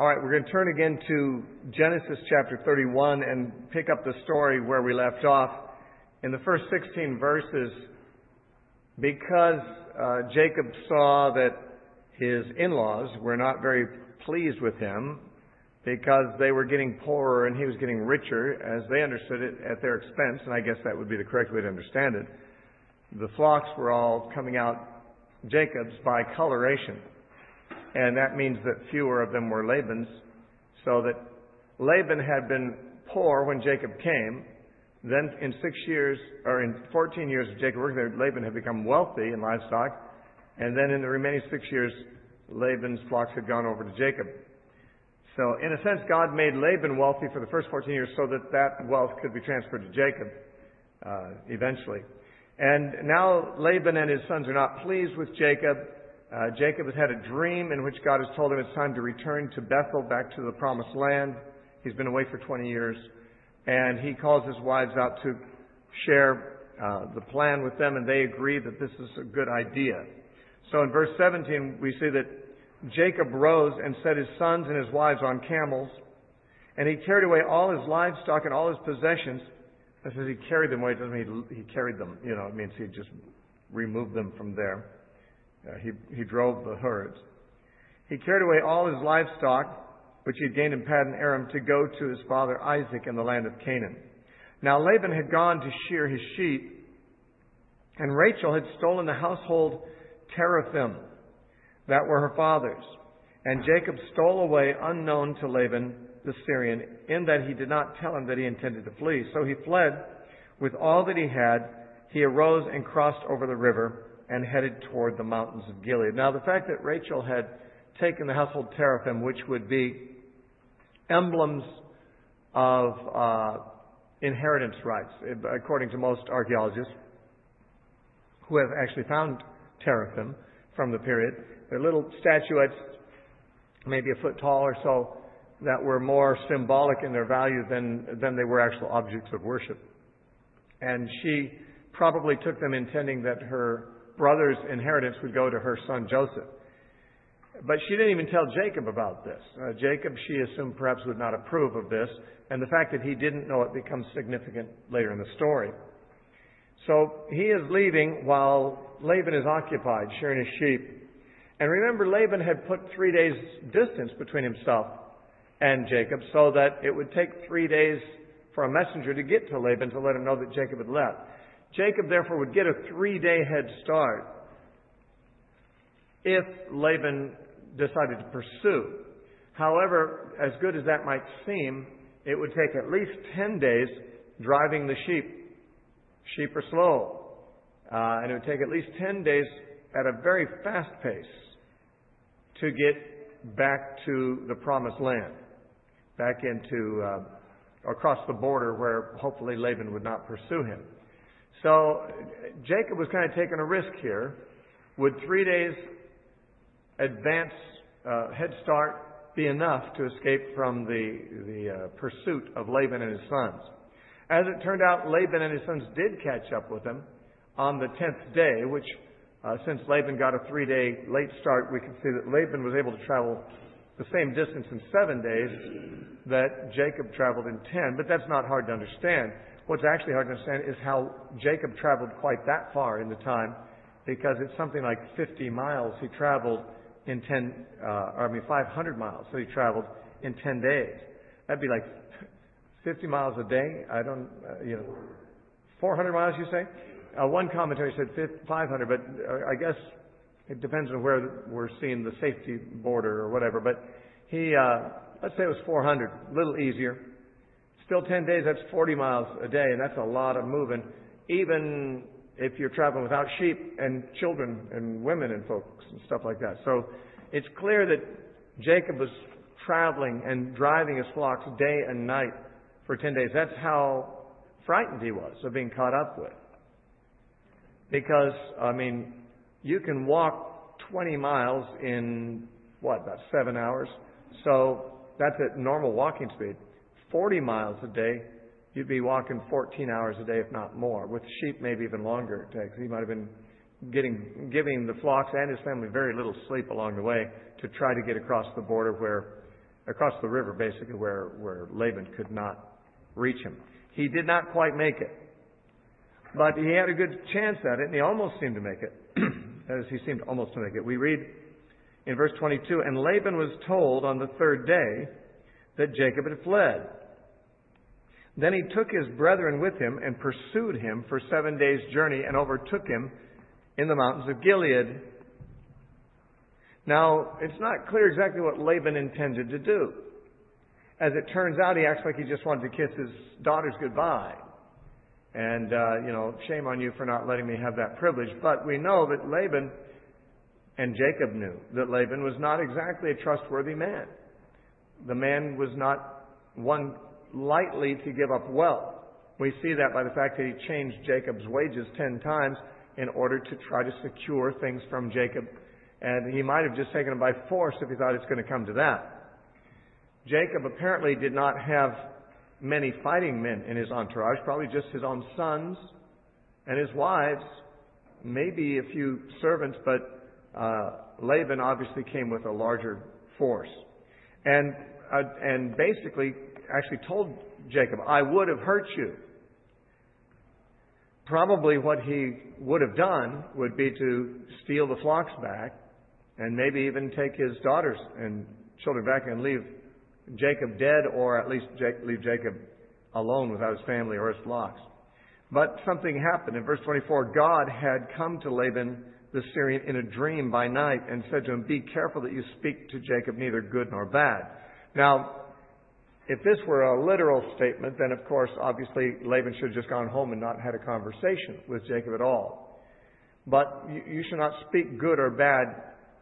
All right, we're going to turn again to Genesis chapter 31 and pick up the story where we left off. In the first 16 verses, because uh, Jacob saw that his in-laws were not very pleased with him because they were getting poorer and he was getting richer, as they understood it, at their expense, and I guess that would be the correct way to understand it. The flocks were all coming out Jacob's by coloration, and that means that fewer of them were Laban's, so that Laban had been poor when Jacob came. Then in six years, or in 14 years of Jacob working there, Laban had become wealthy in livestock, and then in the remaining six years, Laban's flocks had gone over to Jacob. So, in a sense, God made Laban wealthy for the first 14 years so that that wealth could be transferred to Jacob uh, eventually. And now Laban and his sons are not pleased with Jacob. Uh, Jacob has had a dream in which God has told him it's time to return to Bethel, back to the promised land. He's been away for 20 years. And he calls his wives out to share uh, the plan with them, and they agree that this is a good idea. So in verse 17, we see that Jacob rose and set his sons and his wives on camels, and he carried away all his livestock and all his possessions. It says he carried them away. It doesn't mean he carried them. You know, it means he just removed them from there. Uh, he, he drove the herds. He carried away all his livestock, which he had gained in Paddan Aram, to go to his father Isaac in the land of Canaan. Now Laban had gone to shear his sheep, and Rachel had stolen the household teraphim that were her father's. And Jacob stole away unknown to Laban the Syrian, in that he did not tell him that he intended to flee. So he fled with all that he had. He arose and crossed over the river and headed toward the mountains of Gilead. Now, the fact that Rachel had taken the household teraphim, which would be emblems of uh, inheritance rights, according to most archaeologists who have actually found teraphim from the period, they're little statuettes, maybe a foot tall or so, that were more symbolic in their value than, than they were actual objects of worship. And she probably took them intending that her brother's inheritance would go to her son Joseph. But she didn't even tell Jacob about this. Uh, Jacob, she assumed, perhaps would not approve of this, and the fact that he didn't know it becomes significant later in the story. So he is leaving while Laban is occupied, shearing his sheep. And remember, Laban had put three days' distance between himself and Jacob so that it would take three days for a messenger to get to Laban to let him know that Jacob had left. Jacob, therefore, would get a three day head start if Laban decided to pursue. However, as good as that might seem, it would take at least 10 days driving the sheep. Sheep are slow. Uh, and it would take at least 10 days at a very fast pace to get back to the promised land, back into uh, across the border where hopefully Laban would not pursue him. So Jacob was kind of taking a risk here. Would three days advance uh, head start be enough to escape from the the uh, pursuit of Laban and his sons? As it turned out, Laban and his sons did catch up with him on the tenth day, which uh, since Laban got a three day late start, we can see that Laban was able to travel the same distance in seven days that Jacob traveled in ten. But that's not hard to understand. What's actually hard to understand is how Jacob traveled quite that far in the time, because it's something like 50 miles he traveled in 10, uh, or I mean 500 miles, so he traveled in 10 days. That'd be like 50 miles a day. I don't, uh, you know, 400 miles, you say? Uh, one commentary said 500, but uh, I guess it depends on where we're seeing the safety border or whatever. But he, uh, let's say it was 400, a little easier. Still 10 days, that's 40 miles a day, and that's a lot of moving, even if you're traveling without sheep and children and women and folks and stuff like that. So it's clear that Jacob was traveling and driving his flocks day and night for 10 days. That's how frightened he was of being caught up with. Because, I mean, you can walk 20 miles in, what, about seven hours? So that's at normal walking speed. 40 miles a day, you'd be walking 14 hours a day, if not more. With sheep, maybe even longer it takes. He might have been getting, giving the flocks and his family very little sleep along the way to try to get across the border where across the river, basically, where, where Laban could not reach him. He did not quite make it. But he had a good chance at it, and he almost seemed to make it. As he seemed almost to make it. We read in verse 22 And Laban was told on the third day that Jacob had fled. Then he took his brethren with him and pursued him for seven days' journey and overtook him in the mountains of Gilead. Now, it's not clear exactly what Laban intended to do. As it turns out, he acts like he just wanted to kiss his daughters goodbye. And, uh, you know, shame on you for not letting me have that privilege. But we know that Laban and Jacob knew that Laban was not exactly a trustworthy man. The man was not one lightly to give up wealth. We see that by the fact that he changed Jacob's wages ten times in order to try to secure things from Jacob. And he might have just taken them by force if he thought it's going to come to that. Jacob apparently did not have many fighting men in his entourage, probably just his own sons and his wives, maybe a few servants, but uh, Laban obviously came with a larger force. And, uh, and basically actually told Jacob, I would have hurt you. Probably what he would have done would be to steal the flocks back and maybe even take his daughters and children back and leave Jacob dead or at least leave Jacob alone without his family or his flocks. But something happened. In verse 24, God had come to Laban the Syrian in a dream by night and said to him, Be careful that you speak to Jacob neither good nor bad. Now, if this were a literal statement, then of course, obviously, Laban should have just gone home and not had a conversation with Jacob at all. But you, you should not speak good or bad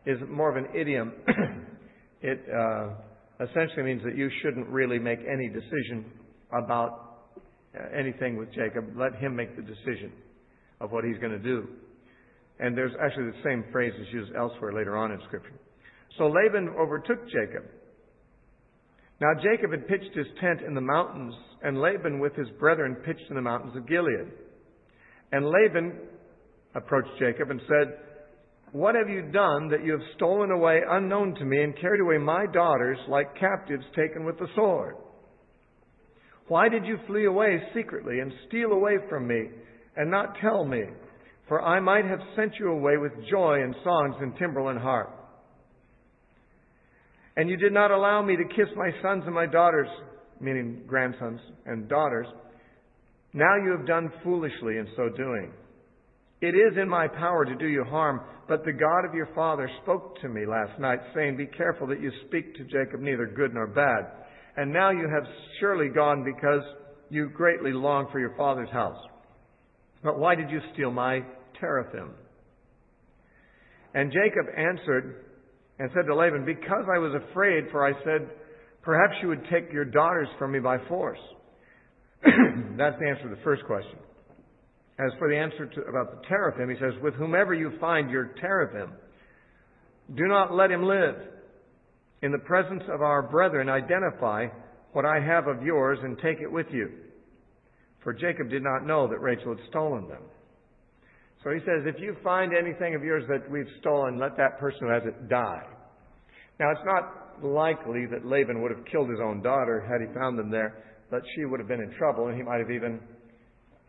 is more of an idiom. it uh, essentially means that you shouldn't really make any decision about uh, anything with Jacob. Let him make the decision of what he's going to do. And there's actually the same phrase is used elsewhere later on in Scripture. So Laban overtook Jacob now Jacob had pitched his tent in the mountains, and Laban with his brethren pitched in the mountains of Gilead. And Laban approached Jacob and said, What have you done that you have stolen away unknown to me and carried away my daughters like captives taken with the sword? Why did you flee away secretly and steal away from me and not tell me? For I might have sent you away with joy and songs and timbrel and harp. And you did not allow me to kiss my sons and my daughters, meaning grandsons and daughters. Now you have done foolishly in so doing. It is in my power to do you harm, but the God of your father spoke to me last night, saying, Be careful that you speak to Jacob neither good nor bad. And now you have surely gone because you greatly long for your father's house. But why did you steal my teraphim? And Jacob answered, and said to Laban, Because I was afraid, for I said, Perhaps you would take your daughters from me by force. That's the answer to the first question. As for the answer to, about the teraphim, he says, With whomever you find your teraphim, do not let him live. In the presence of our brethren, identify what I have of yours and take it with you. For Jacob did not know that Rachel had stolen them. So he says, if you find anything of yours that we've stolen, let that person who has it die. Now, it's not likely that Laban would have killed his own daughter had he found them there, but she would have been in trouble, and he might have even,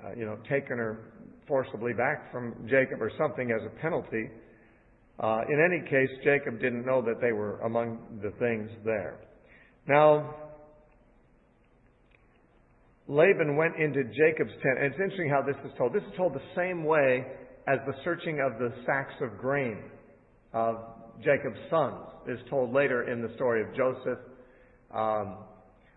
uh, you know, taken her forcibly back from Jacob or something as a penalty. Uh, in any case, Jacob didn't know that they were among the things there. Now, Laban went into Jacob's tent. And it's interesting how this is told. This is told the same way as the searching of the sacks of grain of Jacob's sons is told later in the story of Joseph. Um,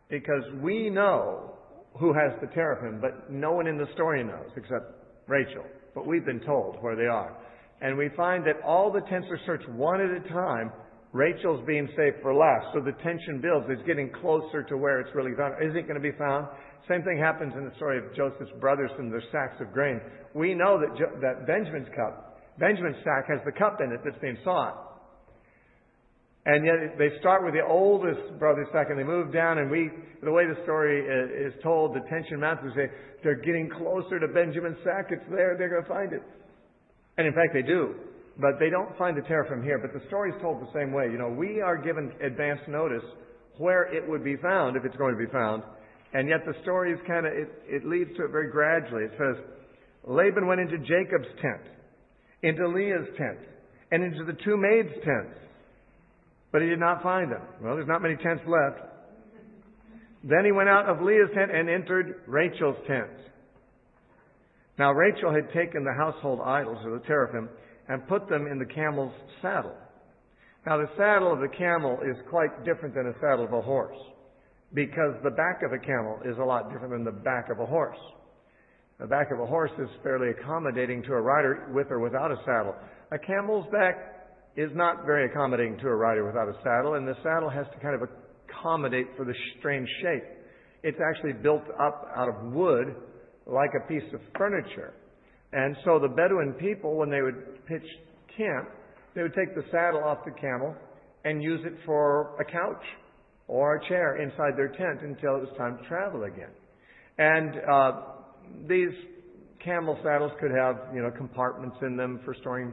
because we know who has the teraphim, but no one in the story knows except Rachel. But we've been told where they are. And we find that all the tents are searched one at a time. Rachel's being saved for last. So the tension builds. It's getting closer to where it's really found. Is it going to be found? Same thing happens in the story of Joseph's brothers and their sacks of grain. We know that, jo- that Benjamin's cup, Benjamin's sack has the cup in it that's being sought. And yet they start with the oldest brother's sack and they move down and we, the way the story is told, the tension mounts, we say, they're getting closer to Benjamin's sack. It's there. They're going to find it. And in fact, they do. But they don't find the teraphim here. But the story is told the same way. You know, we are given advance notice where it would be found, if it's going to be found. And yet the story is kind of, it, it leads to it very gradually. It says, Laban went into Jacob's tent, into Leah's tent, and into the two maids' tents. But he did not find them. Well, there's not many tents left. Then he went out of Leah's tent and entered Rachel's tent. Now Rachel had taken the household idols, or the teraphim, and put them in the camel's saddle. Now the saddle of the camel is quite different than a saddle of a horse, because the back of a camel is a lot different than the back of a horse. The back of a horse is fairly accommodating to a rider with or without a saddle. A camel's back is not very accommodating to a rider without a saddle, and the saddle has to kind of accommodate for the strange shape. It's actually built up out of wood like a piece of furniture. And so the Bedouin people, when they would pitch camp, they would take the saddle off the camel and use it for a couch or a chair inside their tent until it was time to travel again. And uh, these camel saddles could have, you know, compartments in them for storing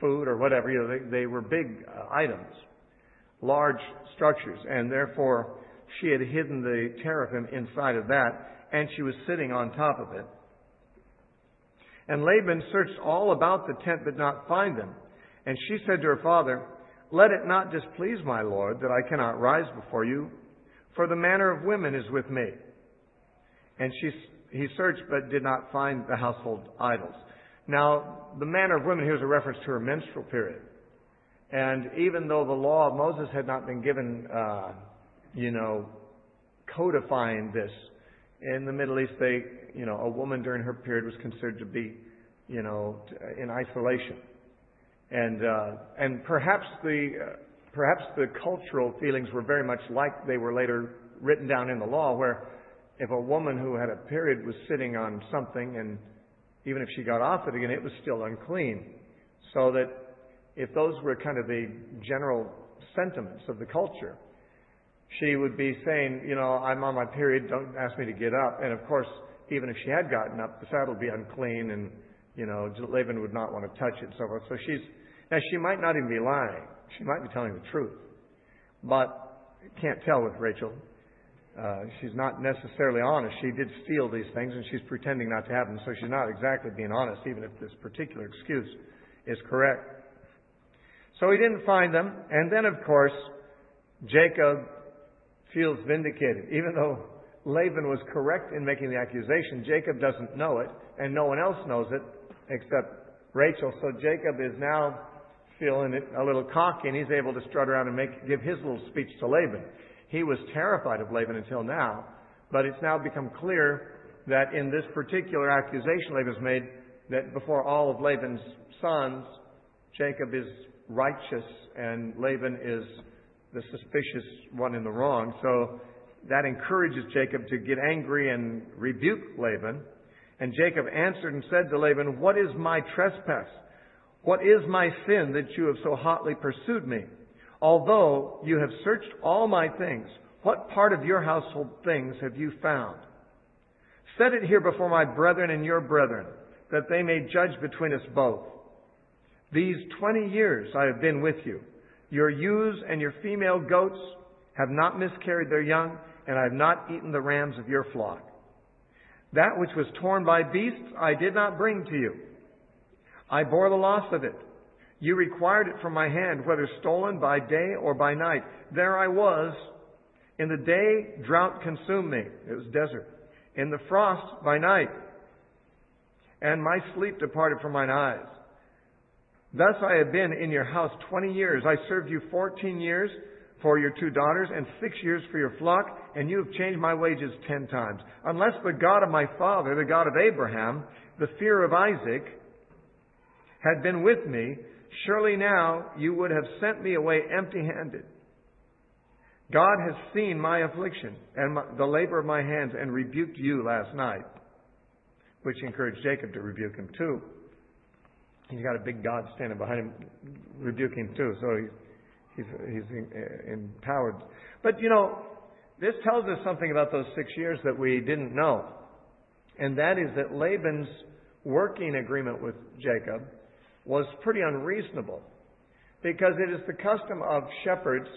food or whatever. You know, they, they were big uh, items, large structures, and therefore she had hidden the teraphim inside of that, and she was sitting on top of it. And Laban searched all about the tent but not find them. And she said to her father, Let it not displease my lord that I cannot rise before you, for the manner of women is with me. And she, he searched but did not find the household idols. Now, the manner of women here is a reference to her menstrual period. And even though the law of Moses had not been given, uh, you know, codifying this, in the Middle East, they, you know, a woman during her period was considered to be, you know, in isolation. And, uh, and perhaps the, uh, perhaps the cultural feelings were very much like they were later written down in the law, where if a woman who had a period was sitting on something and even if she got off it again, it was still unclean. So that if those were kind of the general sentiments of the culture, she would be saying, you know, I'm on my period, don't ask me to get up. And of course, even if she had gotten up, the saddle would be unclean and, you know, Laban would not want to touch it and so forth. So she's, now she might not even be lying. She might be telling the truth. But can't tell with Rachel. Uh, she's not necessarily honest. She did steal these things and she's pretending not to have them, so she's not exactly being honest, even if this particular excuse is correct. So he didn't find them, and then of course, Jacob feels vindicated. Even though Laban was correct in making the accusation, Jacob doesn't know it, and no one else knows it except Rachel. So Jacob is now feeling a little cocky, and he's able to strut around and make, give his little speech to Laban. He was terrified of Laban until now, but it's now become clear that in this particular accusation Laban's made, that before all of Laban's sons, Jacob is righteous and Laban is the suspicious one in the wrong. So that encourages Jacob to get angry and rebuke Laban. And Jacob answered and said to Laban, What is my trespass? What is my sin that you have so hotly pursued me? Although you have searched all my things, what part of your household things have you found? Set it here before my brethren and your brethren, that they may judge between us both. These twenty years I have been with you. Your ewes and your female goats have not miscarried their young, and I have not eaten the rams of your flock. That which was torn by beasts I did not bring to you. I bore the loss of it. You required it from my hand, whether stolen by day or by night. There I was. In the day, drought consumed me. It was desert. In the frost, by night. And my sleep departed from mine eyes. Thus I have been in your house twenty years. I served you fourteen years for your two daughters and six years for your flock, and you have changed my wages ten times. Unless the God of my father, the God of Abraham, the fear of Isaac, had been with me, surely now you would have sent me away empty handed. God has seen my affliction and my, the labor of my hands and rebuked you last night, which encouraged Jacob to rebuke him too. He's got a big God standing behind him, rebuking him too, so he's, he's, he's empowered. But you know, this tells us something about those six years that we didn't know. And that is that Laban's working agreement with Jacob was pretty unreasonable because it is the custom of shepherds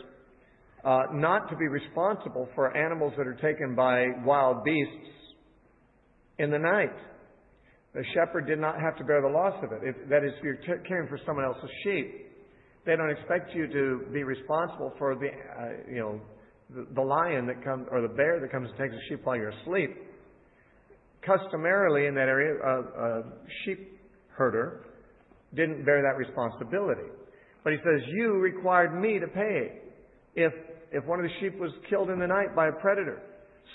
uh, not to be responsible for animals that are taken by wild beasts in the night. The shepherd did not have to bear the loss of it. If, that is, if you're t- caring for someone else's sheep, they don't expect you to be responsible for the, uh, you know, the, the lion that comes or the bear that comes and takes a sheep while you're asleep. Customarily in that area, a, a sheep herder didn't bear that responsibility. But he says, "You required me to pay if if one of the sheep was killed in the night by a predator.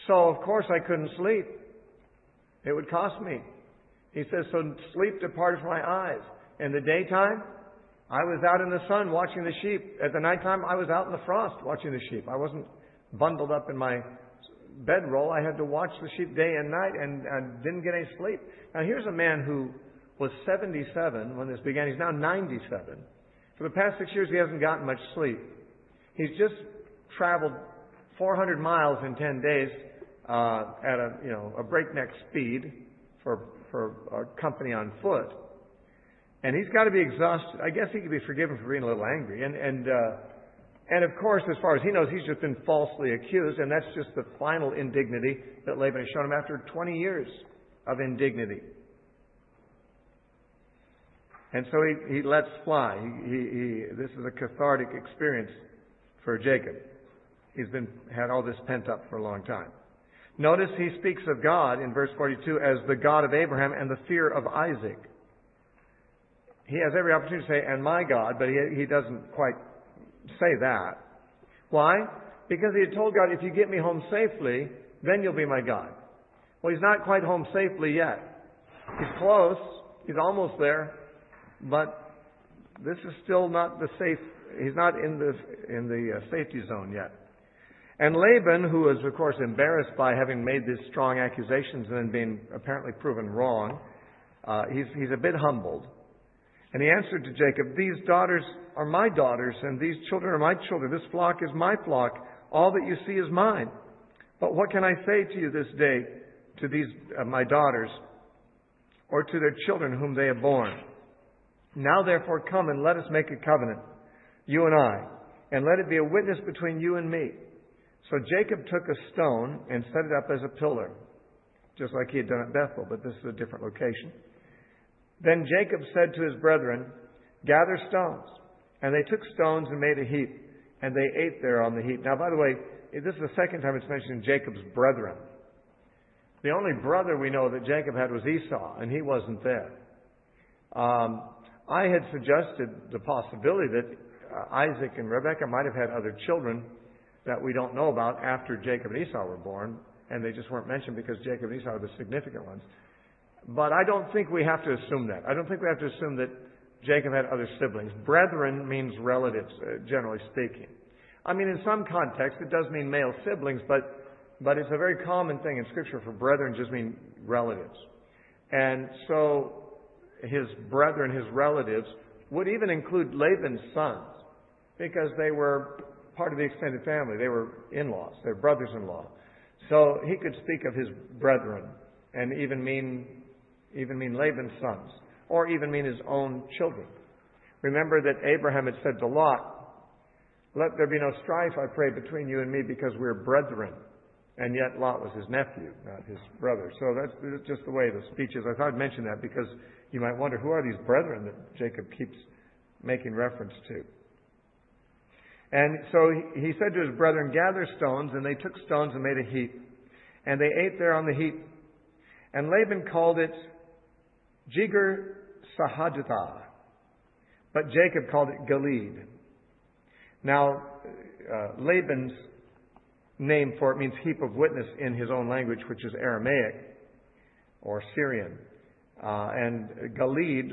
So of course I couldn't sleep. It would cost me." He says, So sleep departed from my eyes. In the daytime, I was out in the sun watching the sheep. At the nighttime, I was out in the frost watching the sheep. I wasn't bundled up in my bedroll. I had to watch the sheep day and night and, and didn't get any sleep. Now, here's a man who was 77 when this began. He's now 97. For the past six years, he hasn't gotten much sleep. He's just traveled 400 miles in 10 days uh, at a you know a breakneck speed for for a company on foot. And he's got to be exhausted. I guess he could be forgiven for being a little angry. And, and, uh, and of course, as far as he knows, he's just been falsely accused, and that's just the final indignity that Laban has shown him after 20 years of indignity. And so he, he lets fly. He, he, he, this is a cathartic experience for Jacob. He's been had all this pent up for a long time. Notice he speaks of God in verse 42 as the God of Abraham and the fear of Isaac. He has every opportunity to say, and my God, but he, he doesn't quite say that. Why? Because he had told God, if you get me home safely, then you'll be my God. Well, he's not quite home safely yet. He's close. He's almost there. But this is still not the safe, he's not in the, in the uh, safety zone yet. And Laban, who was, of course, embarrassed by having made these strong accusations and then being apparently proven wrong, uh, he's, he's a bit humbled. And he answered to Jacob, These daughters are my daughters, and these children are my children. This flock is my flock. All that you see is mine. But what can I say to you this day, to these uh, my daughters, or to their children whom they have borne? Now therefore come and let us make a covenant, you and I, and let it be a witness between you and me so Jacob took a stone and set it up as a pillar, just like he had done at Bethel, but this is a different location. Then Jacob said to his brethren, Gather stones. And they took stones and made a heap, and they ate there on the heap. Now, by the way, this is the second time it's mentioned Jacob's brethren. The only brother we know that Jacob had was Esau, and he wasn't there. Um, I had suggested the possibility that uh, Isaac and Rebekah might have had other children that we don't know about after Jacob and Esau were born, and they just weren't mentioned because Jacob and Esau are the significant ones. But I don't think we have to assume that. I don't think we have to assume that Jacob had other siblings. Brethren means relatives, uh, generally speaking. I mean, in some contexts, it does mean male siblings, but, but it's a very common thing in Scripture for brethren just mean relatives. And so his brethren, his relatives, would even include Laban's sons because they were part of the extended family. They were in-laws. They were brothers-in-law. So he could speak of his brethren and even mean, even mean Laban's sons or even mean his own children. Remember that Abraham had said to Lot, let there be no strife, I pray, between you and me because we're brethren. And yet Lot was his nephew, not his brother. So that's just the way the speech is. I thought I'd mention that because you might wonder who are these brethren that Jacob keeps making reference to. And so he said to his brethren, Gather stones, and they took stones and made a heap. And they ate there on the heap. And Laban called it Jegar Sahadutha. But Jacob called it Galeed. Now, uh, Laban's name for it means heap of witness in his own language, which is Aramaic or Syrian. Uh, and Galeed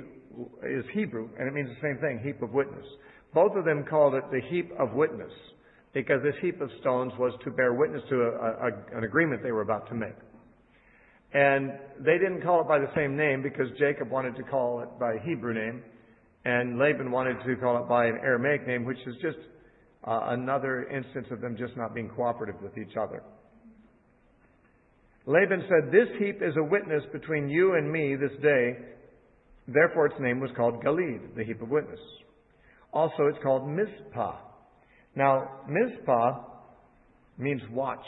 is Hebrew, and it means the same thing, heap of witness. Both of them called it the heap of witness because this heap of stones was to bear witness to a, a, an agreement they were about to make. And they didn't call it by the same name because Jacob wanted to call it by a Hebrew name, and Laban wanted to call it by an Aramaic name, which is just uh, another instance of them just not being cooperative with each other. Laban said, This heap is a witness between you and me this day. Therefore, its name was called Galeed, the heap of witness. Also, it's called Mizpah. Now, Mizpah means watch.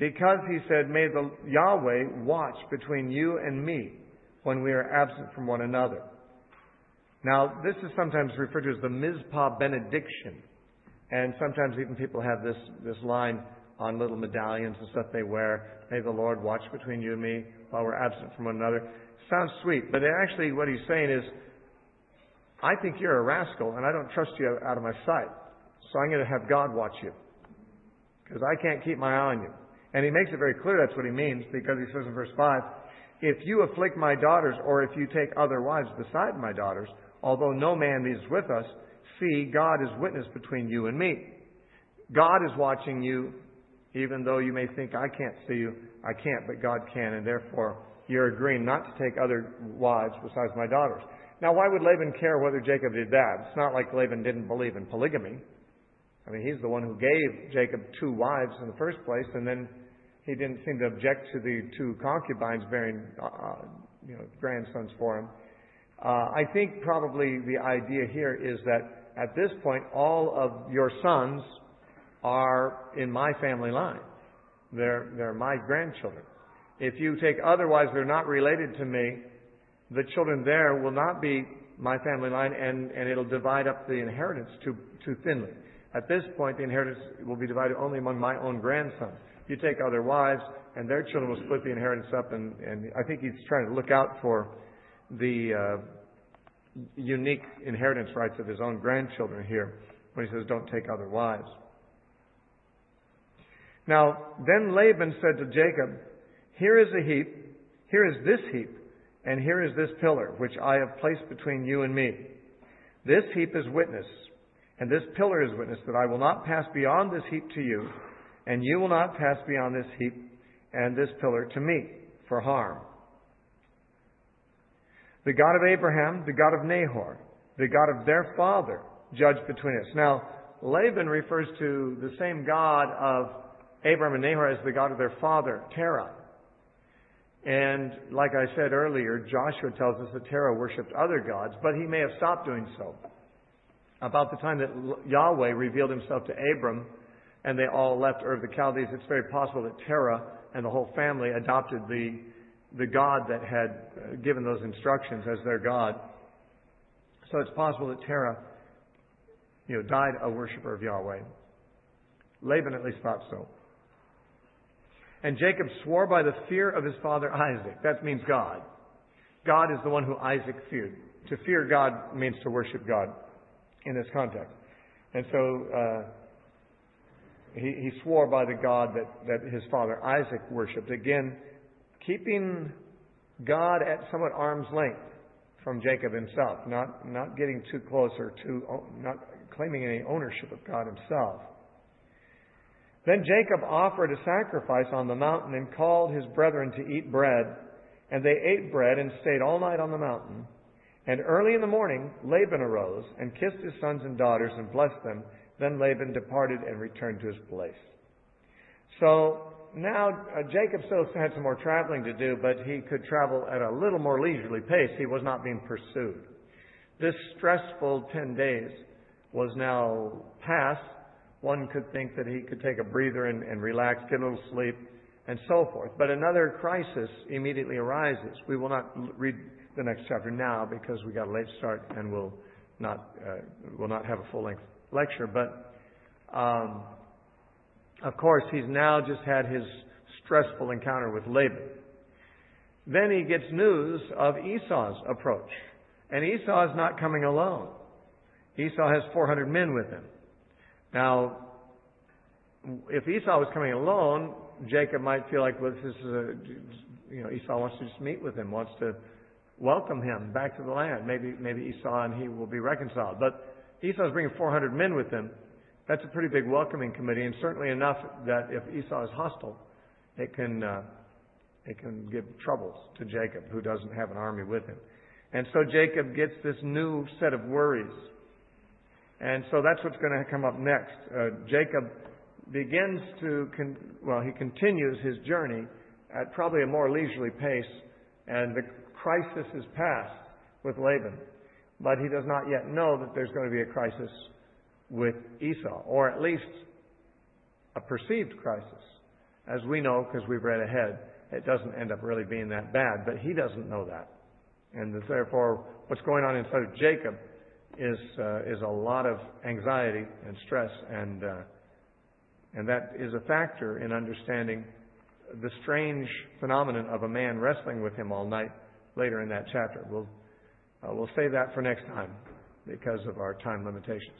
Because he said, May the Yahweh watch between you and me when we are absent from one another. Now, this is sometimes referred to as the Mizpah benediction. And sometimes even people have this, this line on little medallions and stuff they wear. May the Lord watch between you and me while we're absent from one another. Sounds sweet, but actually what he's saying is, I think you're a rascal and I don't trust you out of my sight. So I'm going to have God watch you. Because I can't keep my eye on you. And he makes it very clear that's what he means because he says in verse 5, If you afflict my daughters or if you take other wives beside my daughters, although no man is with us, see, God is witness between you and me. God is watching you, even though you may think, I can't see you. I can't, but God can, and therefore you're agreeing not to take other wives besides my daughters. Now, why would Laban care whether Jacob did that? It's not like Laban didn't believe in polygamy. I mean, he's the one who gave Jacob two wives in the first place, and then he didn't seem to object to the two concubines bearing, uh, uh, you know, grandsons for him. Uh, I think probably the idea here is that at this point, all of your sons are in my family line. They're, they're my grandchildren. If you take otherwise, they're not related to me, the children there will not be my family line, and, and it'll divide up the inheritance too, too thinly. At this point, the inheritance will be divided only among my own grandsons. You take other wives, and their children will split the inheritance up, and, and I think he's trying to look out for the uh, unique inheritance rights of his own grandchildren here when he says, Don't take other wives. Now, then Laban said to Jacob, Here is a heap, here is this heap, and here is this pillar, which I have placed between you and me. This heap is witness and this pillar is witness that I will not pass beyond this heap to you, and you will not pass beyond this heap and this pillar to me for harm. The God of Abraham, the God of Nahor, the God of their father, judge between us. Now, Laban refers to the same God of Abraham and Nahor as the God of their father, Terah. And like I said earlier, Joshua tells us that Terah worshipped other gods, but he may have stopped doing so about the time that Yahweh revealed himself to Abram and they all left Ur of the Chaldees, it's very possible that Terah and the whole family adopted the, the God that had uh, given those instructions as their God. So it's possible that Terah, you know, died a worshiper of Yahweh. Laban at least thought so. And Jacob swore by the fear of his father Isaac. That means God. God is the one who Isaac feared. To fear God means to worship God in this context. And so uh, he, he swore by the God that, that his father Isaac worshipped. Again, keeping God at somewhat arm's length from Jacob himself, not, not getting too close or too, not claiming any ownership of God himself. Then Jacob offered a sacrifice on the mountain and called his brethren to eat bread. And they ate bread and stayed all night on the mountain. And early in the morning, Laban arose and kissed his sons and daughters and blessed them. Then Laban departed and returned to his place. So now uh, Jacob still had some more traveling to do, but he could travel at a little more leisurely pace. He was not being pursued. This stressful 10 days was now past. One could think that he could take a breather and, and relax, get a little sleep, and so forth. But another crisis immediately arises. We will not read the next chapter now because we got a late start and we'll not uh, will not have a full length lecture. But um, of course, he's now just had his stressful encounter with Laban. Then he gets news of Esau's approach, and Esau is not coming alone. Esau has 400 men with him. Now, if Esau was coming alone, Jacob might feel like, well, this is a, you know, Esau wants to just meet with him, wants to welcome him back to the land. Maybe, maybe Esau and he will be reconciled. But Esau's bringing 400 men with him. That's a pretty big welcoming committee, and certainly enough that if Esau is hostile, it can, uh, it can give troubles to Jacob, who doesn't have an army with him. And so Jacob gets this new set of worries. And so that's what's going to come up next. Uh, Jacob begins to, con- well, he continues his journey at probably a more leisurely pace, and the crisis is past with Laban, but he does not yet know that there's going to be a crisis with Esau, or at least a perceived crisis. As we know, because we've read ahead, it doesn't end up really being that bad, but he doesn't know that. And therefore, what's going on inside of Jacob is, uh, is a lot of anxiety and stress, and, uh, and that is a factor in understanding the strange phenomenon of a man wrestling with him all night later in that chapter. We'll, uh, we'll save that for next time because of our time limitations.